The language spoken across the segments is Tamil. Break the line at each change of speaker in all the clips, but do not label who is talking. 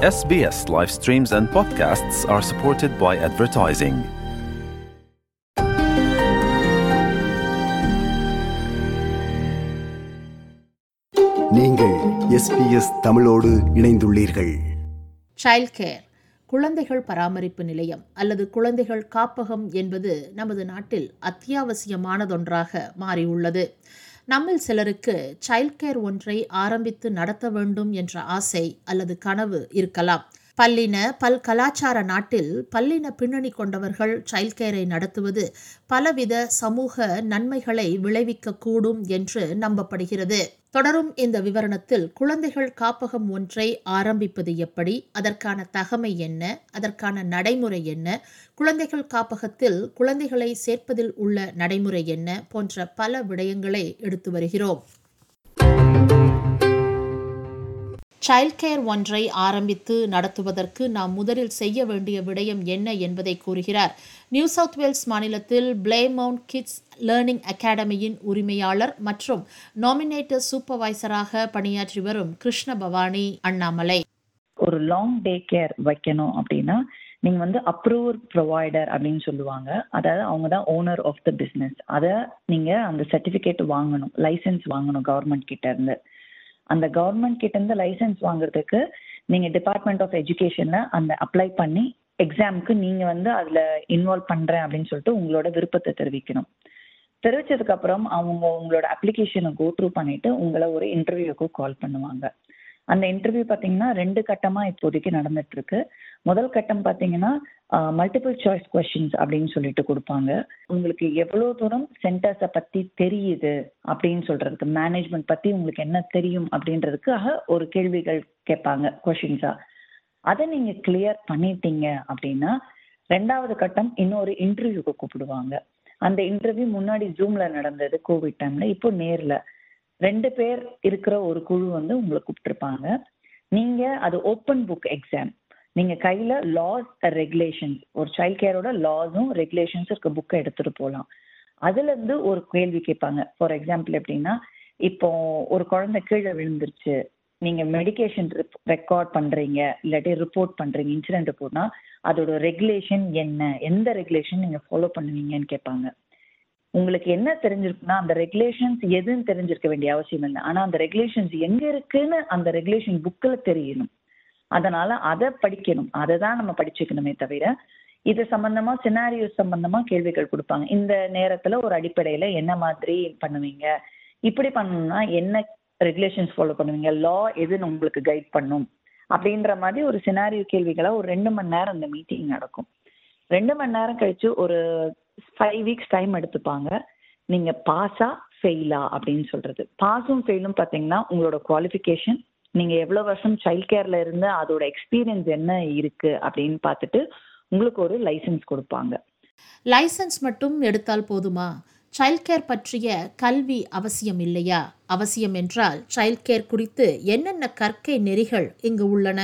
SBS live streams and podcasts are supported by advertising.
நீங்கள் எஸ்பிஎஸ் தமிழோடு இணைந்துள்ளீர்கள்
சைல்ட் கேர் குழந்தைகள் பராமரிப்பு நிலையம் அல்லது குழந்தைகள் காப்பகம் என்பது நமது நாட்டில் அத்தியாவசியமானதொன்றாக மாறியுள்ளது நம்மில் சிலருக்கு சைல்ட் கேர் ஒன்றை ஆரம்பித்து நடத்த வேண்டும் என்ற ஆசை அல்லது கனவு இருக்கலாம். பல்லின பல் கலாச்சார நாட்டில் பல்லின பின்னணி கொண்டவர்கள் சைல்ட் கேரை நடத்துவது பலவித சமூக நன்மைகளை விளைவிக்கக்கூடும் என்று நம்பப்படுகிறது. தொடரும் இந்த விவரணத்தில் குழந்தைகள் காப்பகம் ஒன்றை ஆரம்பிப்பது எப்படி அதற்கான தகமை என்ன அதற்கான நடைமுறை என்ன குழந்தைகள் காப்பகத்தில் குழந்தைகளை சேர்ப்பதில் உள்ள நடைமுறை என்ன போன்ற பல விடயங்களை எடுத்து வருகிறோம். சைல்ட் கேர் ஒன்றை ஆரம்பித்து நடத்துவதற்கு நாம் முதலில் செய்ய வேண்டிய விடயம் என்ன என்பதை கூறுகிறார். நியூ சவுத் வேல்ஸ் மாநிலத்தில் பிளேமவுண்ட் கிட்ஸ் லேர்னிங் அகாடமியின் உரிமையாளர் மற்றும் நாமினேட்டர் சூப்பர்வைசராக பணியாற்றி வரும் கிருஷ்ண பவானி அண்ணாமலை.
ஒரு லாங் டே கேர் வைக்கணும் அப்படின்னா நீங்க வந்து அப்ரூவர் ப்ரொவைடர் அப்படின்னு சொல்லுவாங்க. அதாவது அவங்க தான் ஓனர் ஆஃப் த பிஸ்னஸ் அதை நீங்க அந்த சர்டிபிகேட் வாங்கணும் லைசன்ஸ் வாங்கணும் கவர்மெண்ட் கிட்ட இருந்து. அந்த கவர்மெண்ட் கிட்ட இருந்து லைசன்ஸ் வாங்குறதுக்கு நீங்க டிபார்ட்மெண்ட் ஆஃப் எஜுகேஷன்ல அந்த அப்ளை பண்ணி எக்ஸாமுக்கு நீங்க வந்து அதுல இன்வால்வ் பண்றேன் அப்படின்னு சொல்லிட்டு உங்களோட விருப்பத்தை தெரிவிக்கணும். தெரிவிச்சதுக்கு அப்புறம் அவங்க உங்களோட அப்ளிகேஷனை கோ த்ரூ பண்ணிட்டு உங்களை ஒரு இன்டர்வியூக்கு கால் பண்ணுவாங்க. அந்த இன்டர்வியூ பார்த்தீங்கன்னா ரெண்டு கட்டமாக இப்போதைக்கு நடந்துட்டு இருக்கு. முதல் கட்டம் பார்த்தீங்கன்னா மல்டிபிள் சாய்ஸ் கொஷின்ஸ் அப்படின்னு சொல்லிட்டு கொடுப்பாங்க. உங்களுக்கு எவ்வளோ தூரம் சென்டர்ஸை பற்றி தெரியுது அப்படின்னு சொல்றதுக்கு மேனேஜ்மெண்ட் பற்றி உங்களுக்கு என்ன தெரியும் அப்படின்றதுக்காக ஒரு கேள்விகள் கேட்பாங்க கொஷின்ஸா அதை நீங்கள் கிளியர் பண்ணிட்டீங்க அப்படின்னா ரெண்டாவது கட்டம் இன்னொரு இன்டர்வியூக்கு கூப்பிடுவாங்க. அந்த இன்டர்வியூ முன்னாடி ஜூம்ல நடந்தது கோவிட் டைம்ல இப்போ நேரில். ரெண்டு பேர் இருக்கிற ஒரு குழு வந்து உங்களை கூப்பிட்டுருப்பாங்க. நீங்க அது ஓப்பன் புக் எக்ஸாம் நீங்க கையில லாஸ் ரெகுலேஷன்ஸ் ஒரு சைல்ட் கேரோட லாஸும் ரெகுலேஷன்ஸும் இருக்க புக்கை எடுத்துட்டு போகலாம் அதுல இருந்து ஒரு கேள்வி கேட்பாங்க. ஃபார் எக்ஸாம்பிள் எப்படின்னா இப்போ ஒரு குழந்தை கீழே விழுந்துருச்சு. நீங்க மெடிகேஷன் ரெக்கார்ட் பண்றீங்க இல்லாட்டி ரிப்போர்ட் பண்றீங்க இன்சிடென்ட் ரிப்போர்ட்னா அதோட ரெகுலேஷன் என்ன? எந்த ரெகுலேஷன் நீங்க ஃபாலோ பண்ணுவீங்கன்னு கேட்பாங்க. உங்களுக்கு என்ன தெரிஞ்சிருக்குன்னா அந்த ரெகுலேஷன்ஸ் எதுன்னு தெரிஞ்சிருக்க வேண்டிய அவசியம் இல்லை. ஆனா அந்த ரெகுலேஷன்ஸ் எங்க இருக்குன்னு அந்த ரெகுலேஷன் புக்கில் தெரியணும். அதனால அதை படிக்கணும். அதை தான் நம்ம படிச்சுக்கணுமே தவிர இது சம்பந்தமா சினாரியோ சம்பந்தமா கேள்விகள் கொடுப்பாங்க. இந்த நேரத்துல ஒரு அடிப்படையில என்ன மாதிரி பண்ணுவீங்க? இப்படி பண்ணணும்னா என்ன ரெகுலேஷன்ஸ் ஃபாலோ பண்ணுவீங்க? லா எதுன்னு உங்களுக்கு கைட் பண்ணும். அப்படின்ற மாதிரி ஒரு சினாரியோ கேள்விகளை ஒரு ரெண்டு மணி நேரம் இந்த மீட்டிங் நடக்கும். ரெண்டு மணி நேரம் கழிச்சு ஒரு ஃபைவ் வீக்ஸ் டைம் எடுத்துப்பாங்க. நீங்க பாஸா ஃபெயிலா அப்படின்னு சொல்றது. பாஸும் ஃபெயிலும் பார்த்தீங்கன்னா உங்களோட குவாலிஃபிகேஷன் நீங்க எவ்வளவு வருஷம் சைல்ட் கேர்ல இருந்து அதோட எக்ஸ்பீரியன்ஸ் என்ன இருக்கு அப்படின்னு பார்த்துட்டு உங்களுக்கு ஒரு லைசன்ஸ் கொடுப்பாங்க.
லைசன்ஸ் மட்டும் எடுத்தால் போதுமா? சைல்ட் கேர் பற்றிய கல்வி அவசியம் இல்லையா? அவசியம் என்றால் சைல்ட் கேர் குறித்து என்னென்ன கற்கை நெறிகள் இங்கு உள்ளன?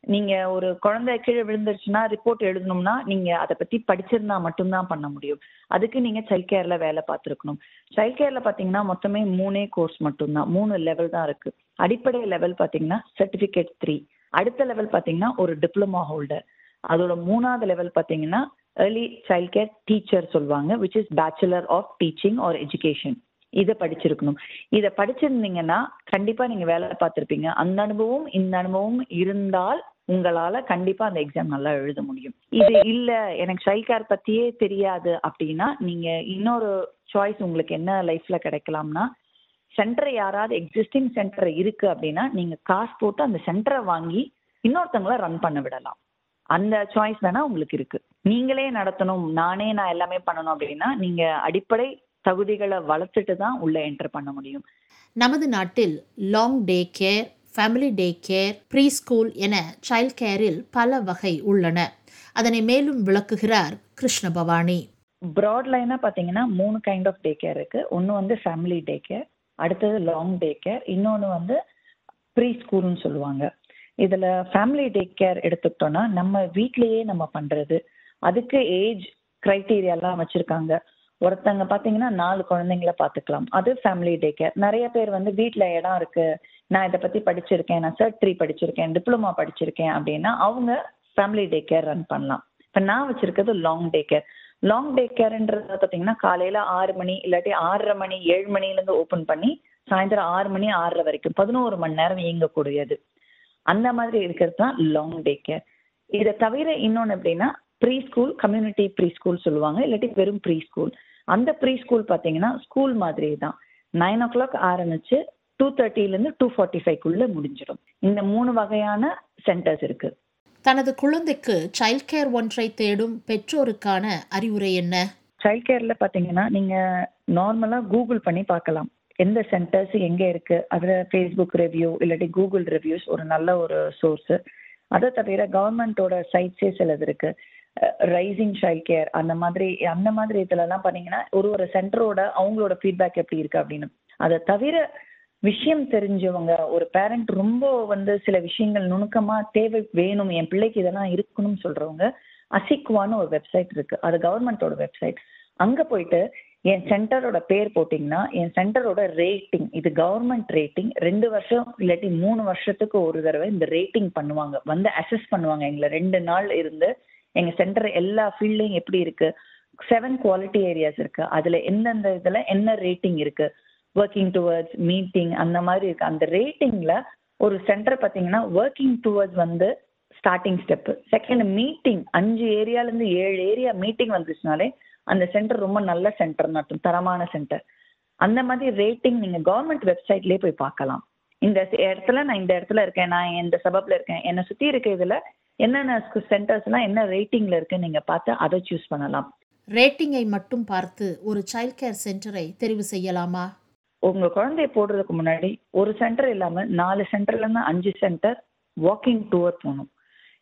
நீங்க ஒரு குழந்தை கீழே விழுந்துருச்சுன்னா ரிப்போர்ட் எழுதணும்னா நீங்க அதை பத்தி படிச்சிருந்தா மட்டும்தான் பண்ண முடியும். அதுக்கு நீங்க சைல்ட் கேர்ல வேலை பார்த்துருக்கணும். சைல்ட் கேர்ல பாத்தீங்கன்னா மொத்தமே மூணே கோர்ஸ் மட்டும்தான். மூணு லெவல் தான் இருக்கு. அடிப்படை லெவல் பாத்தீங்கன்னா சர்டிஃபிகேட் த்ரீ அடுத்த லெவல் பாத்தீங்கன்னா ஒரு டிப்ளமா ஹோல்டர் அதோட மூணாவது லெவல் பாத்தீங்கன்னா ஏர்லி சைல்ட் கேர் டீச்சர் சொல்லுவாங்க which is bachelor of teaching or education இதை படிச்சிருக்கணும். இதை படிச்சிருந்தீங்கன்னா கண்டிப்பா நீங்க வேலை பார்த்துருப்பீங்க. அந்த அனுபவம் இந்த அனுபவம் இருந்தால் உங்களால கண்டிப்பா அந்த எக்ஸாம் நல்லா எழுத முடியும். இது இல்ல எனக்கு சைல்ட் கேர் பத்தியே தெரியாது அப்படின்னா நீங்க இன்னொரு சாய்ஸ் உங்களுக்கு என்ன லைஃப்ல கிடைக்கலாம்னா சென்டர் யாராவது எக்ஸிஸ்டிங் சென்டர் இருக்கு அப்படின்னா நீங்க காசு போட்டு அந்த சென்டரை வாங்கி இன்னொருத்தவங்கள ரன் பண்ண விடலாம். அந்த சாய்ஸ் வேணா உங்களுக்கு இருக்கு. நீங்களே நடத்தணும் நானே நான் எல்லாமே பண்ணணும் அப்படின்னா நீங்க அடிப்படை தகுதிகளை வளர்த்துட்டு தான் உள்ள என்டர் பண்ண முடியும்.
நமது நாட்டில் long day care family day care preschool என சைல்ட் கேரில் பல வகை உள்ளன. அதனை மேலும் விளக்குகிறார் கிருஷ்ண பவானி
ப்ராட் லைனா பாத்தீங்கன்னா மூணு கைண்ட் ஆஃப் டே கேர் இருக்கு. ஒன்னு வந்து ஃபேமிலி டே கேர் அடுத்தது லாங் டே கேர் இன்னொன்னு வந்து ப்ரீ ஸ்கூல்னு சொல்லுவாங்க. இதுல ஃபேமிலி டே கேர் எடுத்துக்கிட்டோம்னா நம்ம வீட்லயே நம்ம பண்றது. அதுக்கு ஏஜ் க்ரைட்டீரியாலாம் வச்சிருக்காங்க. ஒருத்தங்க பாத்தீங்கன்னா நாலு குழந்தைங்கள பாத்துக்கலாம். அது ஃபேமிலி டே கேர் நிறைய பேர் வந்து வீட்ல இடம் இருக்கு. நான் இதை பத்தி படிச்சிருக்கேன். நான் சர்ட் த்ரீ படிச்சிருக்கேன். டிப்ளமா படிச்சிருக்கேன் அப்படின்னா அவங்க ஃபேமிலி டே கேர் ரன் பண்ணலாம். இப்போ நான் வச்சிருக்கிறது long day care long day கேர்ன்றது பார்த்தீங்கன்னா காலையில ஆறு மணி இல்லாட்டி ஆறரை மணி ஏழு மணிலேருந்து ஓப்பன் பண்ணி சாயந்தரம் ஆறு மணி ஆறரை வரைக்கும் பதினோரு மணி நேரம் இயங்கக்கூடியது. அந்த மாதிரி இருக்கிறது தான் லாங் டே கேர் இதை தவிர இன்னொன்று எப்படின்னா preschool community preschool சொல்லுவாங்க இல்லாட்டி வெறும் ப்ரீ ஸ்கூல் அந்த ப்ரீ ஸ்கூல் பார்த்தீங்கன்னா ஸ்கூல் மாதிரி தான். நைன் ஓ கிளாக் ஆரம்பிச்சு டூ தேர்ட்டிலேருந்து டூ ஃபார்ட்டி ஃபைவ்க்குள்ளே முடிஞ்சிடும். இந்த மூணு வகையான சென்டர்ஸ் இருக்குது
தனது குழந்தைக்கு சைல்ட் கேர் ஒன்றை தேடும் பெற்றோருக்கான அறிவுரை என்ன?
சைல்ட் கேர்ல பாத்தீங்கன்னா நீங்க நார்மலா கூகுள் பண்ணி பார்க்கலாம். எந்த சென்டர்ஸ் எங்க இருக்கு? அதுல ஃபேஸ்புக் ரிவ்யூ இல்லாட்டி கூகுள் ரிவ்யூஸ் ஒரு நல்ல ஒரு சோர்ஸ் அதை தவிர கவர்மெண்டோட சைட்ஸே சிலது இருக்கு. ரைசிங் சைல்ட் கேர் அந்த மாதிரி அந்த மாதிரி இதுல எல்லாம் பண்ணீங்கன்னா ஒரு ஒரு சென்டரோட அவங்களோட ஃபீட்பேக் எப்படி இருக்கு அப்படின்னு. அதை தவிர விஷயம் தெரிஞ்சவங்க ஒரு பேரண்ட் ரொம்ப வந்து சில விஷயங்கள் நுணுக்கமா தேவை வேணும் என் பிள்ளைக்கு இதெல்லாம் இருக்கணும்னு சொல்றவங்க அசிக்வான்னு ஒரு வெப்சைட் இருக்கு. அது கவர்மெண்டோட வெப்சைட் அங்க போயிட்டு என் சென்டரோட பேர் போட்டிங்கன்னா என் சென்டரோட ரேட்டிங் இது கவர்மெண்ட் ரேட்டிங் ரெண்டு வருஷம் இல்லாட்டி மூணு வருஷத்துக்கு ஒரு தடவை இந்த ரேட்டிங் பண்ணுவாங்க. வந்து அசஸ் பண்ணுவாங்க. எங்களை ரெண்டு நாள் இருந்து எங்க சென்டர் எல்லா ஃபீல்டையும் எப்படி இருக்கு? செவன் குவாலிட்டி ஏரியாஸ் இருக்கு. அதுல எந்தெந்த இதுல என்ன ரேட்டிங் இருக்கு? ஒர்க்கிங் டுவர்ட்ஸ் மீட்டிங் அந்த மாதிரி இருக்கு. அந்த ரேட்டிங்ல ஒரு சென்டர் பாத்தீங்கன்னா ஒர்க்கிங் டுவர்ட்ஸ் வந்து ஸ்டார்டிங் ஸ்டெப் செகண்ட் மீட்டிங் அஞ்சு ஏரியால இருந்து ஏழு ஏரியா மீட்டிங் வந்துச்சுனாலே அந்த சென்டர் ரொம்ப நல்ல சென்டர் அர்த்தம் தரமான சென்டர் அந்த மாதிரி ரேட்டிங் நீங்க கவர்மெண்ட் வெப்சைட்லயே போய் பார்க்கலாம். இந்த இடத்துல நான் இந்த இடத்துல இருக்கேன் நான் இந்த சபப்ல இருக்கேன் என்னை சுத்தி இருக்க இதுல என்னென்ன சென்டர்ஸ்லாம் என்ன ரேட்டிங்ல இருக்குன்னு நீங்க பார்த்து அதை சூஸ் பண்ணலாம்.
ரேட்டிங்கை மட்டும் பார்த்து ஒரு சைல்ட் கேர் சென்டரை தெரிவு செய்யலாமா?
உங்க குழந்தைய போடுறதுக்கு முன்னாடி ஒரு சென்டர் இல்லாம நாலு சென்டர்ல இருந்து அஞ்சு சென்டர் வாக்கிங் டூர் போகணும்.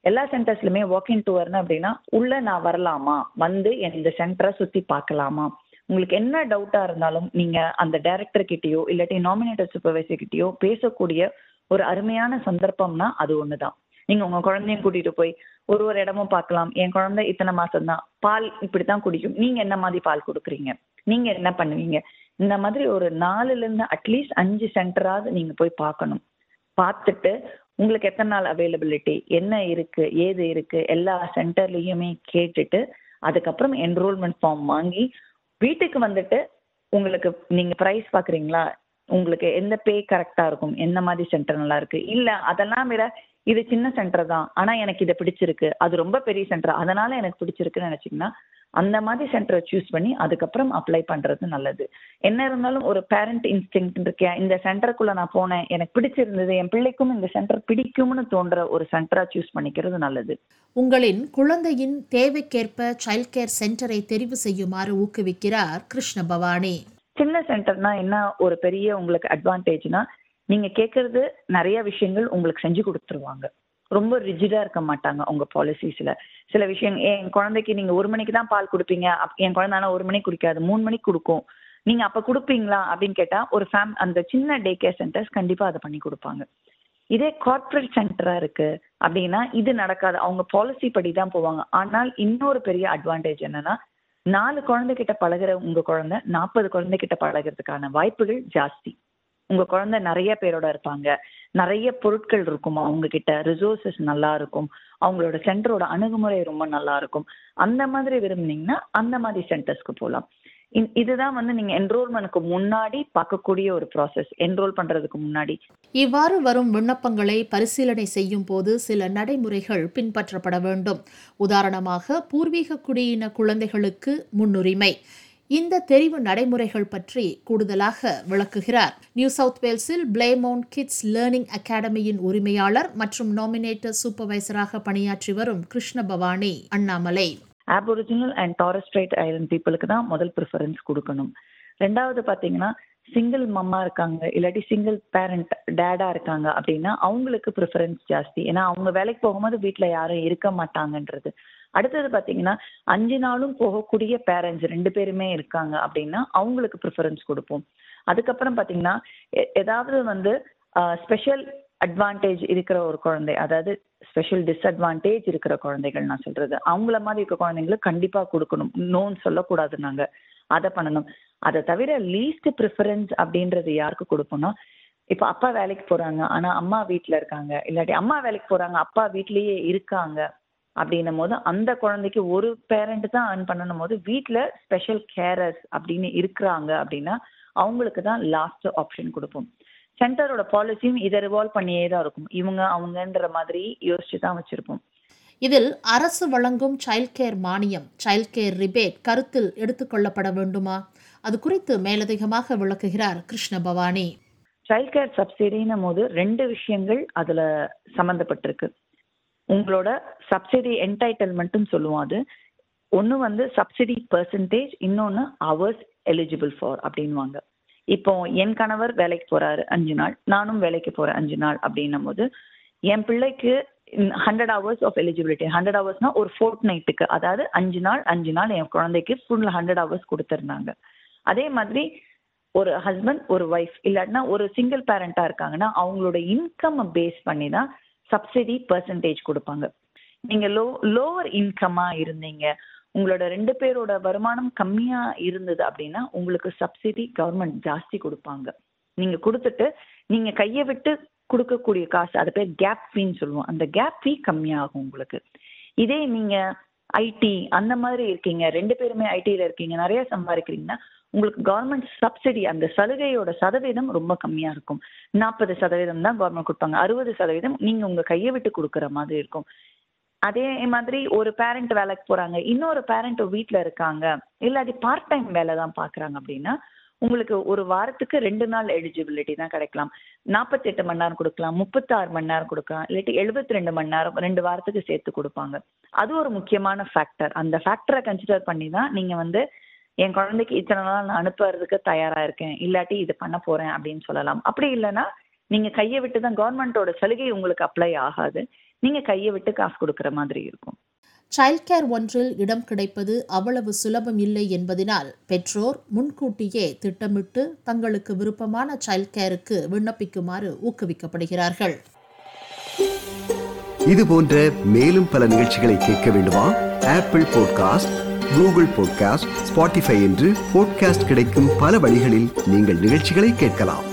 எல்லா சென்டர்ஸ்லயுமே வாக்கிங் டூர்னு அப்படின்னா உள்ள நான் வரலாமா? வந்து இந்த சென்டரை சுத்தி பார்க்கலாமா? உங்களுக்கு என்ன டவுட்டா இருந்தாலும் நீங்க அந்த டைரக்டர் கிட்டயோ இல்லாட்டி நாமினேட்டர் சூப்பர்வைசர் கிட்டயோ பேசக்கூடிய ஒரு அருமையான சந்தர்ப்பம்னா அது ஒண்ணுதான். நீங்க உங்க குழந்தையும் கூட்டிட்டு போய் ஒரு ஒரு இடமும் பார்க்கலாம். என் குழந்தை இத்தனை மாசம் தான் பால் இப்படித்தான் குடிக்கும். நீங்க என்ன மாதிரி பால் கொடுக்குறீங்க? நீங்க என்ன பண்ணுவீங்க? இந்த மாதிரி ஒரு நாலுல இருந்து அட்லீஸ்ட் அஞ்சு சென்டராவது நீங்க போய் பார்க்கணும். பார்த்துட்டு உங்களுக்கு எத்தனை நாள் அவைலபிலிட்டி என்ன இருக்கு ஏது இருக்கு எல்லா சென்டர்லயுமே கேட்டுட்டு அதுக்கப்புறம் என்ரோல்மெண்ட் ஃபார்ம் வாங்கி வீட்டுக்கு வந்துட்டு உங்களுக்கு நீங்க ப்ரைஸ் பாக்குறீங்களா உங்களுக்கு எந்த பே கரெக்டா இருக்கும்? எந்த மாதிரி சென்டர் நல்லா இருக்கு? இல்ல அதெல்லாம் விட இது சின்ன சென்டர் தான். ஆனா எனக்கு இதை பிடிச்சிருக்கு. அது ரொம்ப பெரிய சென்டர் அதனால எனக்கு பிடிச்சிருக்குன்னு நினைச்சீங்கன்னா அந்த மாதிரி சென்டரை சூஸ் பண்ணி அதுக்கப்புறம் அப்ளை பண்றது நல்லது. என்ன இருந்தாலும் ஒரு பேரண்ட் இன்ஸ்டிங் இருக்கேன் இந்த சென்டருக்குள்ள நான் போனேன் எனக்கு பிடிச்சிருந்தது என் பிள்ளைக்கும் இந்த சென்டர் பிடிக்கும்னு தோன்ற ஒரு சென்டரா சூஸ் பண்ணிக்கிறது நல்லது.
உங்களின் குழந்தையின் தேவைக்கேற்ப சைல்ட் கேர் சென்டரை தெரிவு செய்யுமாறு ஊக்குவிக்கிறார் கிருஷ்ண பவானி.
சின்ன சென்டர்னா என்ன ஒரு பெரிய உங்களுக்கு அட்வான்டேஜ்னா நீங்க கேட்கறது நிறைய விஷயங்கள் உங்களுக்கு செஞ்சு கொடுத்துருவாங்க. ரொம்ப ரிஜிடா இருக்க மாட்டாங்க உங்க பாலிசிஸ்ல சில விஷயம் என் குழந்தைக்கு நீங்க ஒரு மணிக்கு தான் பால் கொடுப்பீங்க. என் குழந்தை ஆனா ஒரு மணிக்கு குடிக்காது. மூணு மணிக்கு கொடுக்கும். நீங்க அப்ப கொடுப்பீங்களா? அப்படின்னு கேட்டா ஒரு ஃபேம் அந்த சின்ன டே கேர் சென்டர்ஸ் கண்டிப்பா அதை பண்ணி கொடுப்பாங்க. இதே கார்ப்பரேட் சென்டரா இருக்கு அப்படின்னா இது நடக்காது. அவங்க பாலிசி படி தான் போவாங்க. ஆனால் இன்னொரு பெரிய அட்வான்டேஜ் என்னன்னா நாலு குழந்தைகிட்ட பழகுற உங்க குழந்தை நாற்பது குழந்தைகிட்ட பழகிறதுக்கான வாய்ப்புகள் ஜாஸ்தி. உங்க குழந்தை நிறைய பேரோட இருப்பாங்க. நிறைய பொருட்கள் இருக்கும் அவங்க கிட்ட ரிசோர்சஸ் நல்லா இருக்கும். அவங்களோட சென்டரோட அணுகுமுறை ரொம்ப நல்லா இருக்கும். அந்த மாதிரி விரும்புனீங்கன்னா அந்த மாதிரி சென்டர்ஸ்க்கு போகலாம் இதுதான் வந்து நீங்க என்ரோல்மெண்ட்க்கு முன்னாடி பார்க்கக்கூடிய ஒரு ப்ராசஸ் என்ரோல் பண்றதுக்கு முன்னாடி.
இவ்வாறு வரும் விண்ணப்பங்களை பரிசீலனை செய்யும் போது சில நடைமுறைகள் பின்பற்றப்பட வேண்டும். உதாரணமாக பூர்வீக குடியின குழந்தைகளுக்கு முன்னுரிமை. இந்த தெரிவு நடைமுறைகள் பற்றி கூடுதலாக விளக்குகிறார். நியூ சவுத் வேல்ஸில் பிளேமோன் கிட்ஸ் லேர்னிங் அகாடமியின் உரிமையாளர் மற்றும் நாமினேட்டர் சூப்பர்வைசராக பணியாற்றி வரும் Krishna Bhavani Annamalai.
Aboriginal and Torres Strait island பீப்புளுக்கு தான் முதல் ப்ரிஃபரன்ஸ் கொடுக்கணும். ரெண்டாவது பாத்தீங்கன்னா சிங்கிள் மம்மா இருக்காங்க இல்லாட்டி சிங்கிள் பேரண்ட் டேடா இருக்காங்க அப்படின்னா அவங்களுக்கு ப்ரிஃபரன்ஸ் ஜாஸ்தி. ஏன்னா அவங்க வேலைக்கு போகும்போது வீட்டில் யாரும் இருக்க மாட்டாங்கன்றது. அடுத்தது பார்த்தீங்கன்னா அஞ்சு நாளும் போகக்கூடிய பேரண்ட்ஸ் ரெண்டு பேருமே இருக்காங்க அப்படின்னா அவங்களுக்கு ப்ரிஃபரன்ஸ் கொடுப்போம். அதுக்கப்புறம் பார்த்தீங்கன்னா ஏதாவது வந்து ஸ்பெஷல் அட்வான்டேஜ் இருக்கிற ஒரு குழந்தை அதாவது ஸ்பெஷல் டிஸ்அட்வான்டேஜ் இருக்கிற குழந்தைகள் நான் சொல்றது. அவங்கள மாதிரி இருக்க குழந்தைங்களுக்கு கண்டிப்பா கொடுக்கணும். நோன்னு சொல்லக்கூடாது நாங்க அதை பண்ணணும். அதை தவிர லீஸ்ட் ப்ரிஃபரன்ஸ் அப்படின்றது யாருக்கு கொடுப்போம்னா இப்ப அப்பா வேலைக்கு போறாங்க ஆனா அம்மா வீட்டில் இருக்காங்க. இல்லாட்டி அம்மா வேலைக்கு போறாங்க அப்பா வீட்லயே இருக்காங்க அப்படின்னும் போது அந்த குழந்தைக்கு ஒரு பேரண்ட் தான் ஏர்ன் பண்ணணும் போது வீட்டில் ஸ்பெஷல் கேரர்ஸ் அப்படின்னு இருக்கிறாங்க அப்படின்னா அவங்களுக்கு தான் லாஸ்ட் ஆப்ஷன் கொடுப்போம். சென்டரோட பாலிசியும் இதை ரிவால்வ் பண்ணியே தான் இருக்கும். இவங்க அவங்கன்ற மாதிரி யோசிச்சு தான் வச்சிருப்போம்.
இதில் அரசு வழங்கும் சைல்ட் கேர் மானியம் சைல்ட் கேர் ரிபேட் கருத்தில் எடுத்துக்கொள்ளப்பட வேண்டுமா? அது குறித்து மேலதிகமாக விளக்குகிறார் கிருஷ்ண பவானி
சைல்ட் கேர் சப்சிடின்னும் போது ரெண்டு விஷயங்கள் அதுல சம்மந்தப்பட்டிருக்கு உங்களோட சப்சிடி என்டைட்டில்மெண்ட்னு சொல்லுவோம் அது. ஒன்று வந்து சப்சிடி பெர்சன்டேஜ் இன்னொன்று அவர்ஸ் எலிஜிபிள் ஃபார் அப்படின்வாங்க இப்போ என் கணவர் வேலைக்கு போறாரு அஞ்சு நாள் நானும் வேலைக்கு போறேன் அஞ்சு நாள் அப்படின்னும் போது என் பிள்ளைக்கு hundred hours of eligibility hundred ஹவர்ஸ்னா ஒரு ஃபோர்ட் நைட்டுக்கு அதாவது அஞ்சு நாள் அஞ்சு நாள் என் குழந்தைக்கு ஃபுல் ஹண்ட்ரட் ஹவர்ஸ் கொடுத்துருந்தாங்க. அதே மாதிரி ஒரு ஹஸ்பண்ட் ஒரு ஒய்ஃப் இல்லாட்டினா ஒரு சிங்கிள் பேரண்டா இருக்காங்கன்னா அவங்களோட இன்கம் பேஸ் பண்ணி தான் சப்சிடி பர்சன்டேஜ் கொடுப்பாங்க. நீங்க லோ லோவர் இன்கமா இருந்தீங்க உங்களோட ரெண்டு பேரோட வருமானம் கம்மியா இருந்தது அப்படின்னா உங்களுக்கு சப்சிடி கவர்மெண்ட் ஜாஸ்தி கொடுப்பாங்க. நீங்க கொடுத்துட்டு நீங்க கையை விட்டு கொடுக்கக்கூடிய காசு அது பேர் கேப் ஃபீன்னு சொல்லுவோம். அந்த கேப் ஃபீ கம்மியாகும் உங்களுக்கு. இதே நீங்க ஐடி அந்த மாதிரி இருக்கீங்க ரெண்டு பேருமே ஐடில இருக்கீங்க நிறைய சம்பாதிக்கிறீங்கன்னா உங்களுக்கு கவர்மெண்ட் சப்சிடி அந்த சலுகையோட சதவீதம் ரொம்ப கம்மியா இருக்கும். நாற்பது சதவீதம் தான் கவர்மெண்ட் கொடுப்பாங்க. அறுபது சதவீதம் நீங்க உங்க கையை விட்டு கொடுக்குற மாதிரி இருக்கும். அதே மாதிரி ஒரு பேரண்ட் வேலைக்கு போறாங்க இன்னொரு பேரண்ட் வீட்ல இருக்காங்க இல்லாட்டி பார்ட் டைம் வேலை தான் பாக்குறாங்க அப்படின்னா உங்களுக்கு ஒரு வாரத்துக்கு ரெண்டு நாள் எலிஜிபிலிட்டி தான் கிடைக்கலாம். நாற்பத்தி எட்டு மணி நேரம் கொடுக்கலாம் முப்பத்தாறு மணி நேரம் கொடுக்கலாம் இல்லாட்டி எழுபத்தி ரெண்டு மணி நேரம் ரெண்டு வாரத்துக்கு சேர்த்து கொடுப்பாங்க. அது ஒரு முக்கியமான ஃபேக்டர் அந்த ஃபேக்டரை கன்சிடர் பண்ணி தான் நீங்க வந்து என் குழந்தைக்கு இத்தனை நாள் நான் அனுப்புறதுக்கு தயாரா இருக்கேன். இல்லாட்டி இது பண்ண போறேன் அப்படின்னு சொல்லலாம். அப்படி இல்லைன்னா நீங்க கையை விட்டு தான் கவர்மெண்டோட சலுகை உங்களுக்கு அப்ளை ஆகாது. நீங்க கையை விட்டு காசு கொடுக்குற மாதிரி இருக்கும்.
சைல்ட் கேர் ஒன்றில் இடம் கிடைப்பது அவ்வளவு சுலபம் இல்லை என்பதினால் பெற்றோர் முன்கூட்டியே திட்டமிட்டு தங்களுக்கு விருப்பமான சைல்ட் கேருக்கு விண்ணப்பிக்குமாறு ஊக்குவிக்கப்படுகிறார்கள்.
இது போன்ற மேலும் பல நிகழ்ச்சிகளை கேட்க வேண்டுமா? Apple podcast Google podcast Spotify என்று பாட்காஸ்ட் கிடைக்கும் பல வழிகளில் நீங்கள் நிகழ்ச்சிகளை கேட்கலாம்.